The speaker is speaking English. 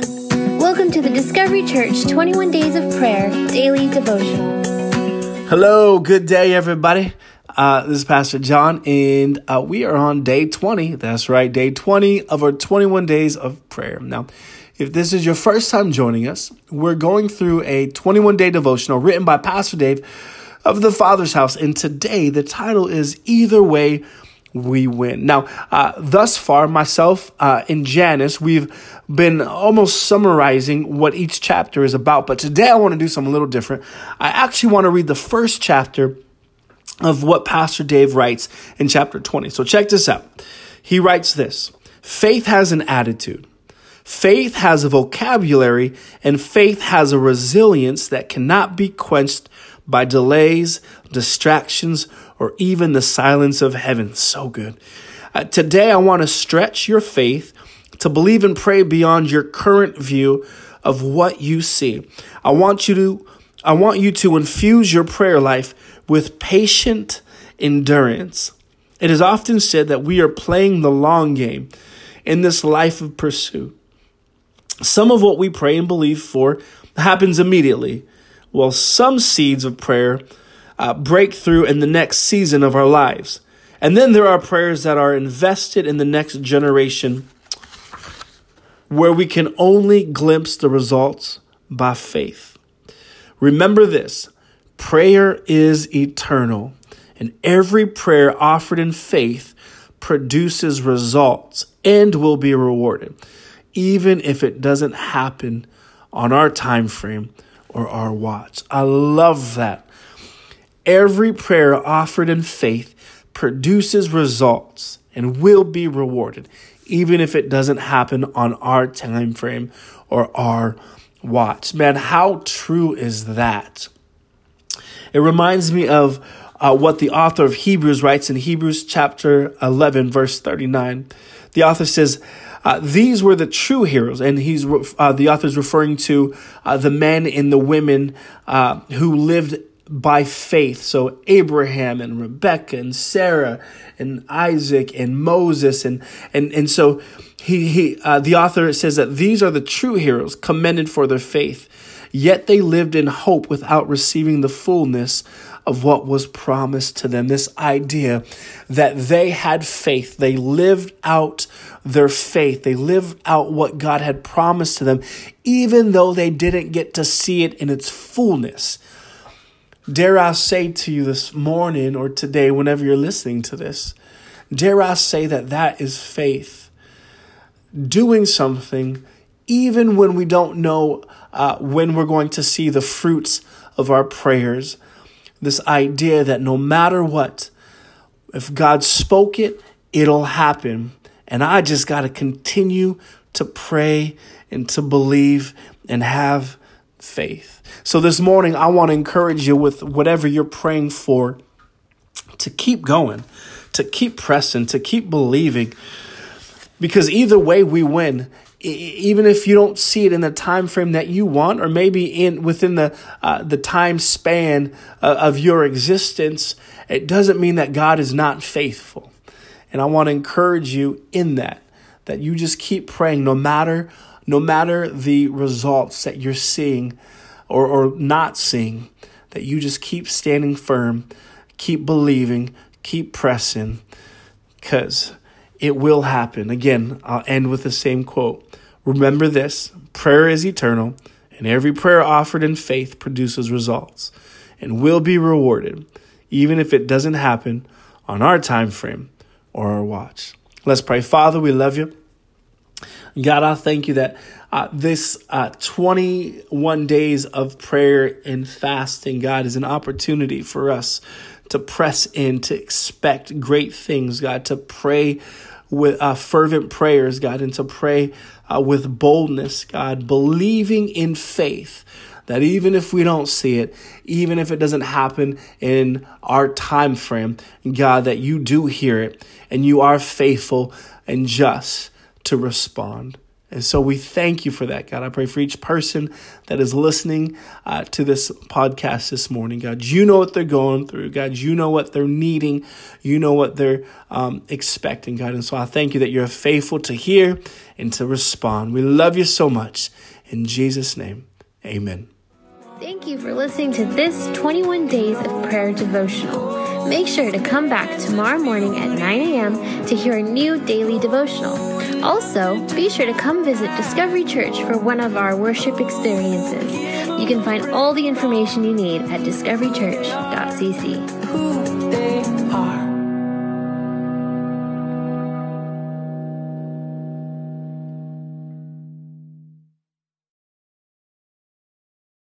Welcome to the Discovery Church 21 Days of Prayer Daily Devotional. Hello, good day, everybody. Uh, this is Pastor John, and uh, we are on day 20. That's right, day 20 of our 21 days of prayer. Now, if this is your first time joining us, we're going through a 21 day devotional written by Pastor Dave of the Father's House. And today, the title is Either Way We Win. Now, uh, thus far, myself uh, and Janice, we've been almost summarizing what each chapter is about. But today, I want to do something a little different. I actually want to read the first chapter of what Pastor Dave writes in chapter 20. So check this out. He writes this Faith has an attitude. Faith has a vocabulary and faith has a resilience that cannot be quenched by delays, distractions, or even the silence of heaven. So good. Uh, today, I want to stretch your faith to believe and pray beyond your current view of what you see. I want you to I want you to infuse your prayer life with patient endurance. It is often said that we are playing the long game in this life of pursuit. Some of what we pray and believe for happens immediately, while some seeds of prayer uh, break through in the next season of our lives. And then there are prayers that are invested in the next generation where we can only glimpse the results by faith. Remember this prayer is eternal, and every prayer offered in faith produces results and will be rewarded, even if it doesn't happen on our time frame or our watch. I love that. Every prayer offered in faith produces results and will be rewarded, even if it doesn't happen on our time frame or our watch. Man, how true is that? It reminds me of uh, what the author of Hebrews writes in Hebrews chapter 11, verse 39. The author says, uh, these were the true heroes, and he's uh, the author is referring to uh, the men and the women uh, who lived by faith. So Abraham and Rebecca and Sarah and Isaac and Moses and and and so he he uh, the author says that these are the true heroes commended for their faith. Yet they lived in hope without receiving the fullness of what was promised to them. This idea that they had faith, they lived out their faith, they lived out what God had promised to them, even though they didn't get to see it in its fullness. Dare I say to you this morning or today, whenever you're listening to this, dare I say that that is faith. Doing something even when we don't know uh, when we're going to see the fruits of our prayers. This idea that no matter what, if God spoke it, it'll happen. And I just got to continue to pray and to believe and have faith. So this morning, I want to encourage you with whatever you're praying for to keep going, to keep pressing, to keep believing. Because either way, we win even if you don't see it in the time frame that you want or maybe in within the uh, the time span uh, of your existence it doesn't mean that God is not faithful. And I want to encourage you in that that you just keep praying no matter no matter the results that you're seeing or or not seeing that you just keep standing firm keep believing keep pressing cuz it will happen. Again, I'll end with the same quote. Remember this prayer is eternal, and every prayer offered in faith produces results and will be rewarded, even if it doesn't happen on our time frame or our watch. Let's pray. Father, we love you. God, I thank you that uh, this uh, 21 days of prayer and fasting, God, is an opportunity for us to press in, to expect great things, God, to pray with uh, fervent prayers, God, and to pray uh, with boldness, God, believing in faith that even if we don't see it, even if it doesn't happen in our time frame, God, that you do hear it and you are faithful and just to respond. And so we thank you for that, God. I pray for each person that is listening uh, to this podcast this morning, God. You know what they're going through, God. You know what they're needing. You know what they're um, expecting, God. And so I thank you that you're faithful to hear and to respond. We love you so much. In Jesus' name, amen. Thank you for listening to this 21 Days of Prayer devotional. Make sure to come back tomorrow morning at 9 a.m. to hear a new daily devotional. Also, be sure to come visit Discovery Church for one of our worship experiences. You can find all the information you need at discoverychurch.cc.